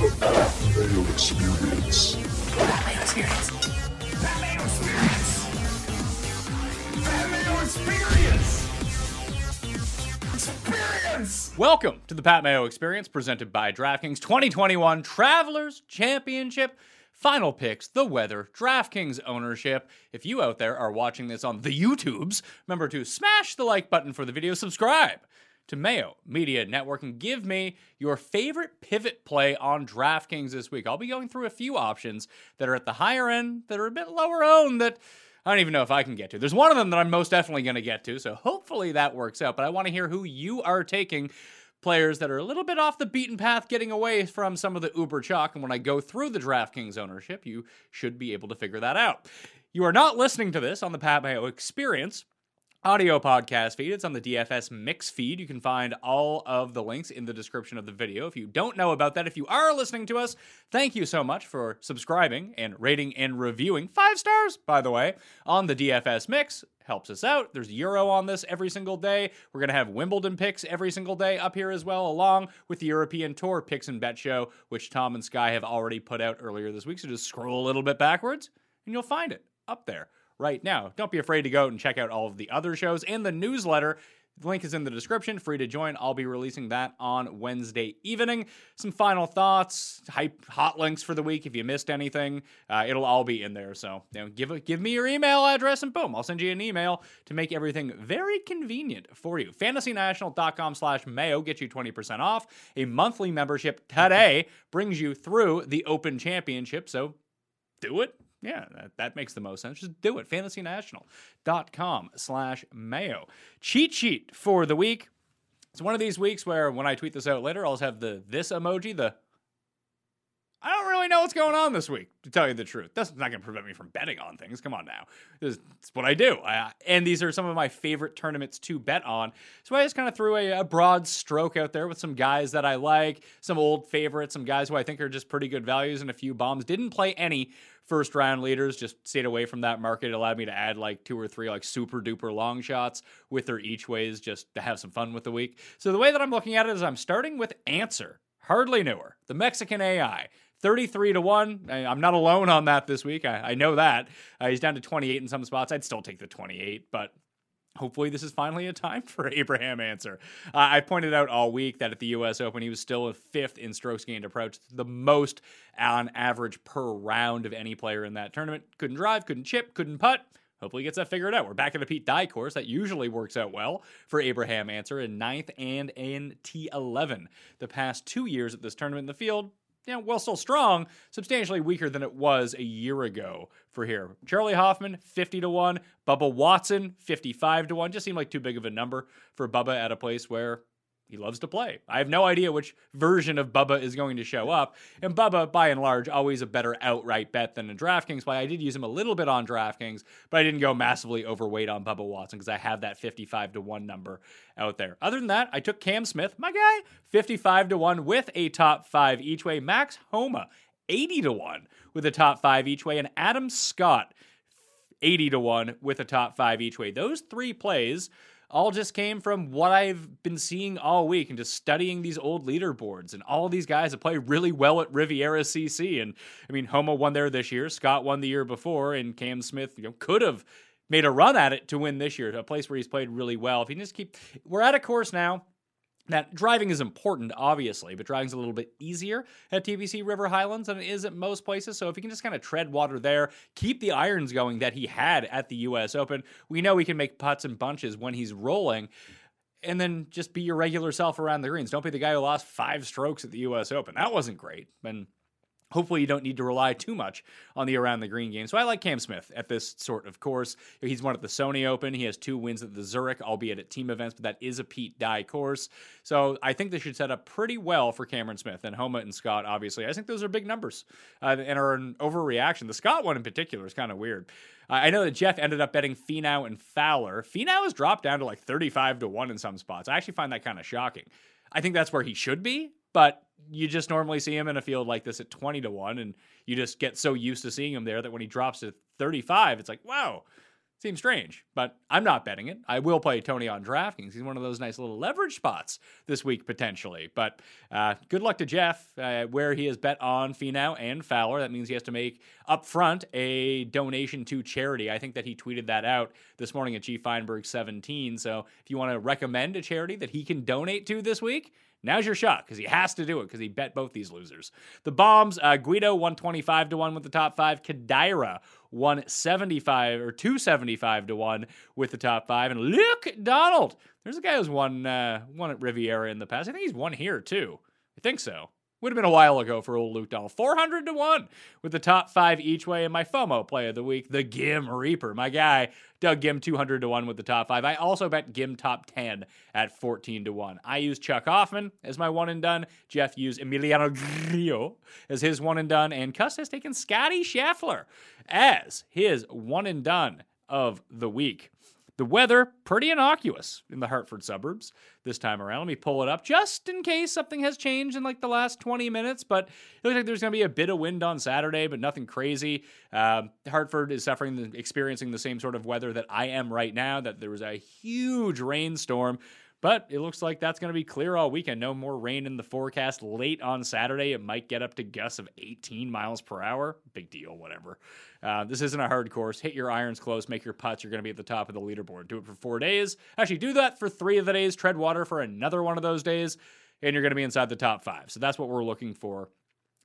Experience. Experience. Experience. Experience. Experience. Welcome to the Pat Mayo Experience presented by DraftKings 2021 Travelers Championship. Final picks, the weather, DraftKings ownership. If you out there are watching this on the YouTubes, remember to smash the like button for the video, subscribe to Mayo Media Network, and give me your favorite pivot play on DraftKings this week. I'll be going through a few options that are at the higher end, that are a bit lower owned, that I don't even know if I can get to. There's one of them that I'm most definitely going to get to, so hopefully that works out. But I want to hear who you are taking players that are a little bit off the beaten path, getting away from some of the uber chalk. And when I go through the DraftKings ownership, you should be able to figure that out. You are not listening to this on the Pat Mayo Experience audio podcast feed. It's on the DFS mix feed. You can find all of the links in the description of the video. If you don't know about that, if you are listening to us, thank you so much for subscribing and rating and reviewing. Five stars, by the way, on the DFS mix. Helps us out. There's Euro on this every single day. We're going to have Wimbledon picks every single day up here as well, along with the European Tour picks and bet show, which Tom and Sky have already put out earlier this week. So just scroll a little bit backwards and you'll find it up there right now. Don't be afraid to go and check out all of the other shows and the newsletter. The link is in the description. Free to join. I'll be releasing that on Wednesday evening. Some final thoughts, hype, hot links for the week. If you missed anything, uh, it'll all be in there. So you know, give a, give me your email address and boom, I'll send you an email to make everything very convenient for you. FantasyNational.com slash Mayo get you 20% off. A monthly membership today brings you through the Open Championship. So do it yeah, that, that makes the most sense. Just do it. FantasyNational.com slash Mayo. Cheat sheet for the week. It's one of these weeks where when I tweet this out later, I'll have the this emoji, the I don't really know what's going on this week, to tell you the truth. That's not going to prevent me from betting on things. Come on now. This is what I do. And these are some of my favorite tournaments to bet on. So I just kind of threw a, a, broad stroke out there with some guys that I like, some old favorites, some guys who I think are just pretty good values, and a few bombs. Didn't play any first round leaders, just stayed away from that market. It allowed me to add like two or three like super duper long shots with their each ways just to have some fun with the week. So the way that I'm looking at it is I'm starting with Ancer. Hardly newer. The Mexican AI. 33 to 1. I, am not alone on that this week. I, I know that. Uh, he's down to 28 in some spots. I'd still take the 28, but hopefully this is finally a time for Abraham Ancer. Uh, I pointed out all week that at the U.S. Open, he was still a fifth in strokes gained approach, the most on average per round of any player in that tournament. Couldn't drive, couldn't chip, couldn't putt. Hopefully, he gets that figured out. We're back at the Pete Dye course. That usually works out well for Abraham Ancer in ninth and in T11. The past two years at this tournament in the field, you know, well, still strong, substantially weaker than it was a year ago for here. Charley Hoffman, 50 to 1. Bubba Watson, 55 to 1. Just seemed like too big of a number for Bubba at a place where he loves to play. I have no idea which version of Bubba is going to show up. And Bubba, by and large, always a better outright bet than in DraftKings play. I did use him a little bit on DraftKings, but I didn't go massively overweight on Bubba Watson because I have that 55 to 1 number out there. Other than that, I took Cam Smith, my guy, 55 to 1 with a top five each way. Max Homa, 80 to 1 with a top five each way. And Adam Scott, 80 to 1 with a top five each way. Those three plays all just came from what I've been seeing all week and just studying these old leaderboards and all these guys that play really well at Riviera CC. And I mean, Homa won there this year, Scott won the year before, and Cam Smith you know, could have made a run at it to win this year, a place where he's played really well. If he just keep, we're at a course now now, driving is important, obviously, but driving's a little bit easier at TPC River Highlands than it is at most places. So if he can just kind of tread water there, keep the irons going that he had at the U.S. Open, we know he can make putts and bunches when he's rolling. And then just be your regular self around the greens. Don't be the guy who lost five strokes at the U.S. Open. That wasn't great. And Hopefully, you don't need to rely too much on the around the green game. So I like Cam Smith at this sort of course. He's won at the Sony Open. He has two wins at the Zurich, albeit at team events, but that is a Pete Dye course. So I think this should set up pretty well for Cameron Smith and Homa and Scott. Obviously, I think those are big numbers uh, and are an overreaction. The Scott one in particular is kind of weird. I know that Jeff ended up betting Finau and Fowler. Finau has dropped down to like thirty-five to one in some spots. I actually find that kind of shocking. I think that's where he should be, but you just normally see him in a field like this at 20 to 1 and you just get so used to seeing him there that when he drops to 35 it's like wow Seems strange, but I'm not betting it. I will play Tony on DraftKings. He's one of those nice little leverage spots this week potentially. But uh, good luck to Jeff, uh, where he has bet on Finau and Fowler. That means he has to make up front a donation to charity. I think that he tweeted that out this morning at G Feinberg 17. So if you want to recommend a charity that he can donate to this week, Now's your shot because he has to do it because he bet both these losers. The bombs, uh, Guido 125 to 1 with the top five, Kodaira 175 or 275 to 1 with the top five, and Luke Donald. There's a guy who's won, uh, won at Riviera in the past. I think he's won here too. I think so. Would have been a while ago for old Luke Donald. 400 to 1 with the top five each way. in my FOMO play of the week, the Ghim Reaper. My guy, Doug Ghim, 200 to 1 with the top five. I also bet Ghim top 10 at 14 to 1. I use Chuck Hoffman as my one and done. Jeff used Emiliano Grillo as his one and done. And Cuss has taken Scotty Scheffler as his one and done of the week. The weather, pretty innocuous in the Hartford suburbs this time around. Let me pull it up just in case something has changed in like the last 20 minutes. But it looks like there's going to be a bit of wind on Saturday, but nothing crazy. Uh, Hartford is suffering, the, experiencing the same sort of weather that I am right now, that there was a huge rainstorm. But it looks like that's going to be clear all weekend. No more rain in the forecast. Late on Saturday, it might get up to gusts of 18 miles per hour. Big deal, whatever. Uh, this isn't a hard course. Hit your irons close, make your putts. You're going to be at the top of the leaderboard. Do it for four days. Actually, do that for three of the days. Tread water for another one of those days, and you're going to be inside the top five. So that's what we're looking for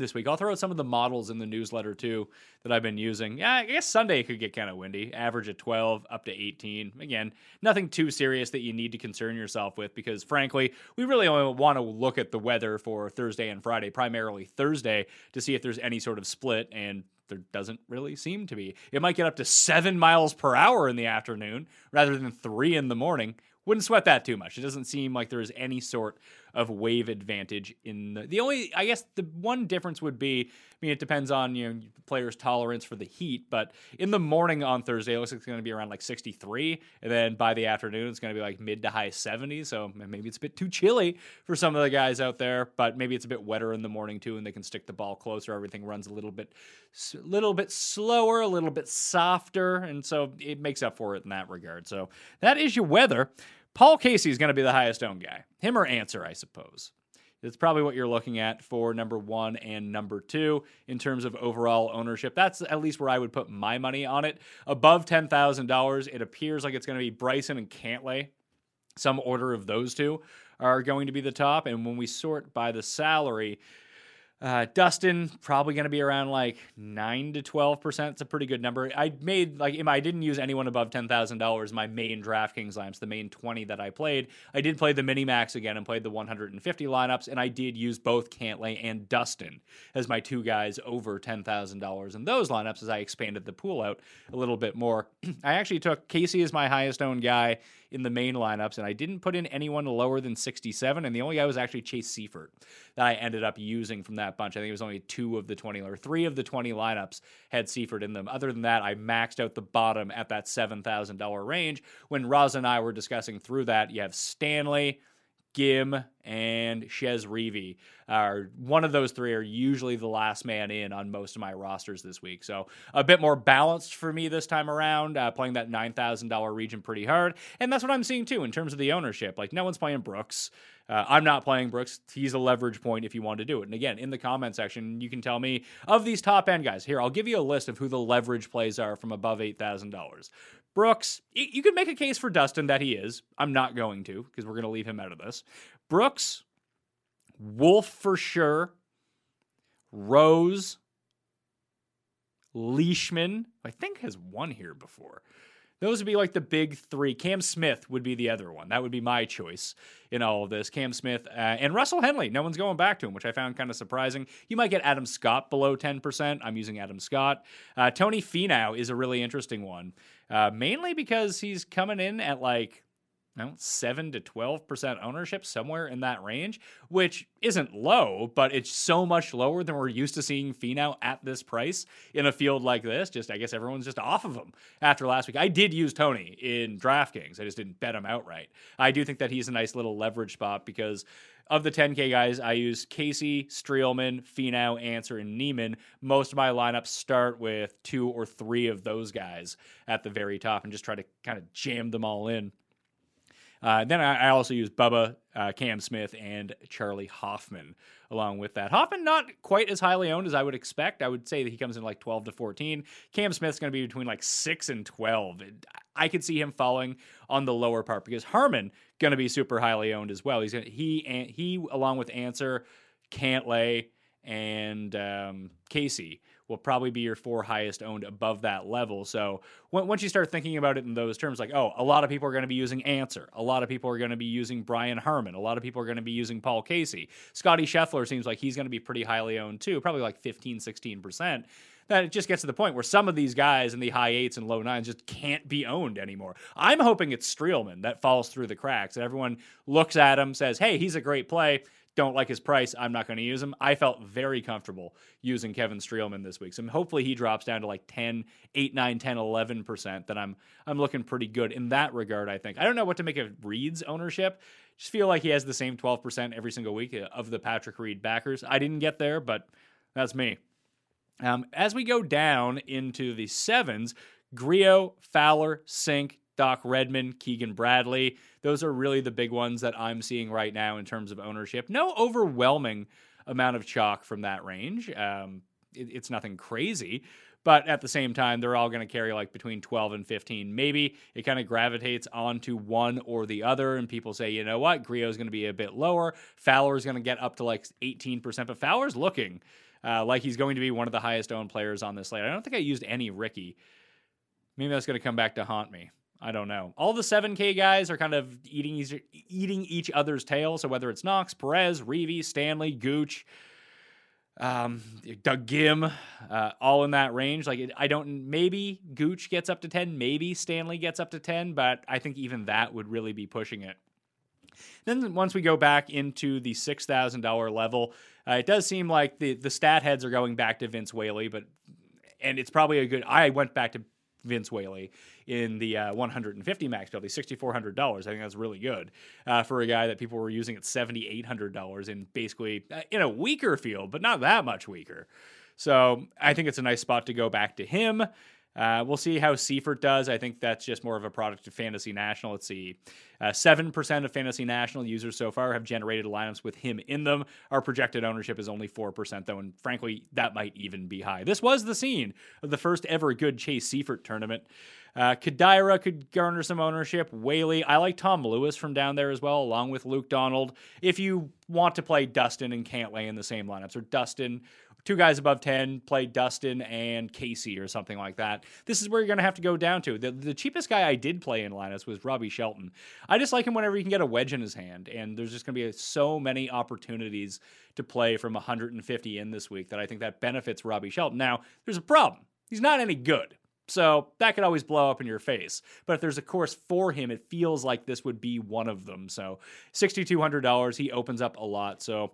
this week. I'll throw out some of the models in the newsletter too that I've been using. Yeah, I guess Sunday could get kind of windy, average at 12 up to 18. Again, nothing too serious that you need to concern yourself with because frankly, we really only want to look at the weather for Thursday and Friday, primarily Thursday, to see if there's any sort of split and there doesn't really seem to be. It might get up to seven miles per hour in the afternoon rather than three in the morning. Wouldn't sweat that too much. It doesn't seem like there's any sort of wave advantage in the. The only, I guess, the one difference would be. I mean, it depends on you know players' tolerance for the heat, but in the morning on Thursday, it looks like it's going to be around like 63, and then by the afternoon, it's going to be like mid to high 70s. So maybe it's a bit too chilly for some of the guys out there, but maybe it's a bit wetter in the morning too, and they can stick the ball closer. Everything runs a little bit, little bit slower, a little bit softer, and so it makes up for it in that regard. So that is your weather. Paul Casey is going to be the highest owned guy. Him or Ancer, I suppose. It's probably what you're looking at for number one and number two in terms of overall ownership. That's at least where I would put my money on it. Above $10,000, it appears like it's going to be Bryson and Cantlay. Some order of those two are going to be the top. And when we sort by the salary, uh, Dustin probably going to be around like nine to twelve percent. It's a pretty good number. I made like I didn't use anyone above ten thousand dollars. My main DraftKings lineups, the main twenty that I played. I did play the mini max again and played the one hundred and fifty lineups, and I did use both Cantlay and Dustin as my two guys over ten thousand dollars in those lineups as I expanded the pool out a little bit more. I actually took Casey as my highest owned guy in the main lineups, and I didn't put in anyone lower than 67. And the only guy was actually Chase Seiffert that I ended up using from that bunch. I think it was only two of the 20 or three of the 20 lineups had Seiffert in them. Other than that, I maxed out the bottom at that $7,000 range. When Roz and I were discussing through that, you have Stanley. Ghim and Chez Reavie are one of those three are usually the last man in on most of my rosters this week. So a bit more balanced for me this time around, uh, playing that nine thousand dollar region pretty hard, and that's what I'm seeing too in terms of the ownership. Like no one's playing Brooks. Uh, I'm not playing Brooks. He's a leverage point if you want to do it. And again, in the comment section, you can tell me of these top end guys. Here, I'll give you a list of who the leverage plays are from above $8,000. Brooks, you could make a case for Dustin that he is. I'm not going to because we're going to leave him out of this. Brooks, Wolff for sure, Rose, Leishman, I think has won here before. Those would be like the big three. Cam Smith would be the other one. That would be my choice in all of this. Cam Smith uh, and Russell Henley. No one's going back to him, which I found kind of surprising. You might get Adam Scott below 10%. I'm using Adam Scott. Uh, Tony Finau is a really interesting one, uh, mainly because he's coming in at like know, 7 to 12% ownership, somewhere in that range, which isn't low, but it's so much lower than we're used to seeing Finau at this price in a field like this. Just, I guess everyone's just off of him after last week. I did use Tony in DraftKings, I just didn't bet him outright. I do think that he's a nice little leverage spot because of the 10K guys, I use Casey, Streelman, Finau, Ancer, and Niemann. Most of my lineups start with two or three of those guys at the very top and just try to kind of jam them all in. Uh, then I, I, also use Bubba, uh, Cam Smith, and Charley Hoffman along with that. Hoffman not quite as highly owned as I would expect. I would say that he comes in like 12 to 14. Cam Smith's going to be between like 6 and 12. I could see him falling on the lower part because Harman going to be super highly owned as well. He's gonna, he he along with Ancer, Cantlay, and um, Casey will probably be your four highest owned above that level. So once you start thinking about it in those terms, like, oh, a lot of people are going to be using Ancer. A lot of people are going to be using Brian Harman. A lot of people are going to be using Paul Casey. Scotty Scheffler seems like he's going to be pretty highly owned too, probably like 15, 16% that it just gets to the point where some of these guys in the high eights and low nines just can't be owned anymore. I'm hoping it's Streelman that falls through the cracks and everyone looks at him, says, hey, he's a great play don't like his price, I'm not going to use him. I felt very comfortable using Kevin Streelman this week. So hopefully he drops down to like 10, 8, 9, 10, 11%. Then I'm I'm looking pretty good in that regard, I think. I don't know what to make of Reed's ownership. Just feel like he has the same 12% every single week of the Patrick Reed backers. I didn't get there, but that's me. Um, as we go down into the sevens, Grillo, Fowler, Cink, Doc Redman, Keegan Bradley. Those are really the big ones that I'm seeing right now in terms of ownership. No overwhelming amount of chalk from that range. Um, it, it's nothing crazy, but at the same time, they're all going to carry like between 12 and 15. Maybe it kind of gravitates onto one or the other, and people say, you know what, Grillo is going to be a bit lower. Fowler is going to get up to like 18%, but Fowler's looking uh, like he's going to be one of the highest owned players on this slate. I don't think I used any Rickie. Maybe that's going to come back to haunt me. I don't know. All the 7K guys are kind of eating each, eating each other's tail. So whether it's Knox, Perez, Reavie, Stanley, Gooch, um, Doug Ghim, uh, all in that range. Like I don't. Maybe Gooch gets up to ten. Maybe Stanley gets up to ten. But I think even that would really be pushing it. Then once we go back into the six thousand dollar level, uh, it does seem like the the stat heads are going back to Vince Whaley, but and it's probably a good. I went back to Vince Whaley in the uh, 150 max penalty, $6,400. I think that's really good uh, for a guy that people were using at $7,800 in basically uh, in a weaker field, but not that much weaker. So I think it's a nice spot to go back to him. Uh, we'll see how Seiffert does. I think that's just more of a product of Fantasy National. Let's see. Uh, 7% of Fantasy National users so far have generated lineups with him in them. Our projected ownership is only 4%, though, and frankly, that might even be high. This was the scene of the first ever good Chase Seiffert tournament. Uh, Kodaira could garner some ownership. Whaley, I like Tom Lewis from down there as well, along with Luke Donald. If you want to play Dustin and Cantlay in the same lineups, or Dustin two guys above 10 play Dustin and Casey or something like that. This is where you're going to have to go down to. The, the cheapest guy I did play in Linus was Robbie Shelton. I just like him whenever he can get a wedge in his hand, and there's just going to be so many opportunities to play from 150 in this week that I think that benefits Robbie Shelton. Now, there's a problem. He's not any good. So that could always blow up in your face. But if there's a course for him, it feels like this would be one of them. So $6,200, he opens up a lot. So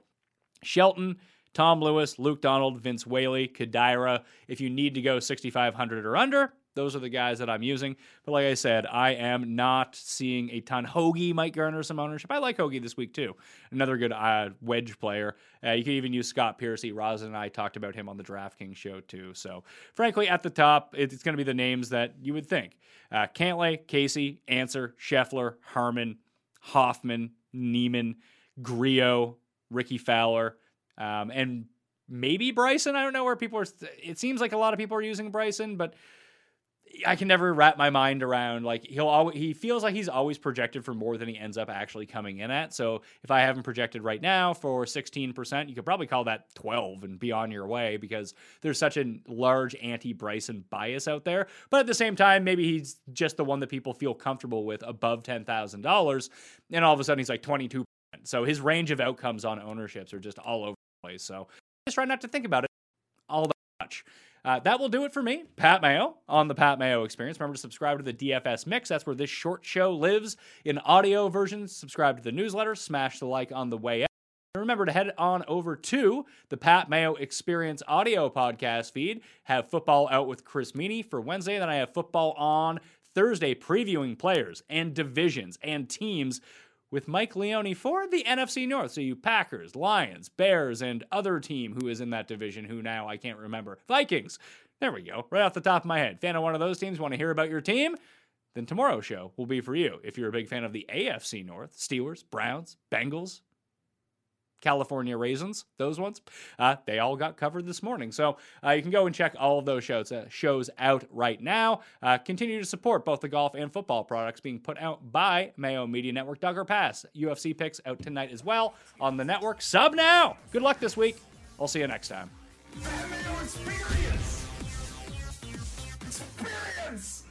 Shelton, Tom Lewis, Luke Donald, Vince Whaley, Kodaira. If you need to go 6,500 or under, those are the guys that I'm using. But like I said, I am not seeing a ton. Hoge might garner some ownership. I like Hoge this week too. Another good uh, wedge player. Uh, you can even use Scott Piercy. Rosin and I talked about him on the DraftKings show too. So frankly, at the top, it's going to be the names that you would think: uh, Cantlay, Casey, Ancer, Scheffler, Harman, Hoffman, Niemann, Grillo, Rickie Fowler. Um, and maybe Bryson. I don't know where people are. It seems like a lot of people are using Bryson, but I can never wrap my mind around like he'll always he feels like he's always projected for more than he ends up actually coming in at. So if I have him projected right now for 16%, you could probably call that 12 and be on your way because there's such a large anti Bryson bias out there. But at the same time, maybe he's just the one that people feel comfortable with above $10,000 and all of a sudden he's like 22 so his range of outcomes on ownerships are just all over place. So just try not to think about it all that much. Uh, that will do it for me, Pat Mayo, on the Pat Mayo Experience. Remember to subscribe to the DFS Mix. That's where this short show lives in audio version. Subscribe to the newsletter. Smash the like on the way out. Remember to head on over to the Pat Mayo Experience audio podcast feed. Have football out with Chris Meaney for Wednesday. Then I have football on Thursday, previewing players and divisions and teams with Mike Leone for the NFC North. So you Packers, Lions, Bears, and other team who is in that division who now I can't remember. Vikings. There we go. Right off the top of my head. Fan of one of those teams, want to hear about your team? Then tomorrow's show will be for you. If you're a big fan of the AFC North, Steelers, Browns, Bengals, California Raisins, those ones, uh, they all got covered this morning. So uh, you can go and check all of those shows uh, shows out right now. Uh, continue to support both the golf and football products being put out by Mayo Media Network. Duggar Pass UFC picks out tonight as well on the network. Sub now. Good luck this week. I'll see you next time. Experience. Experience.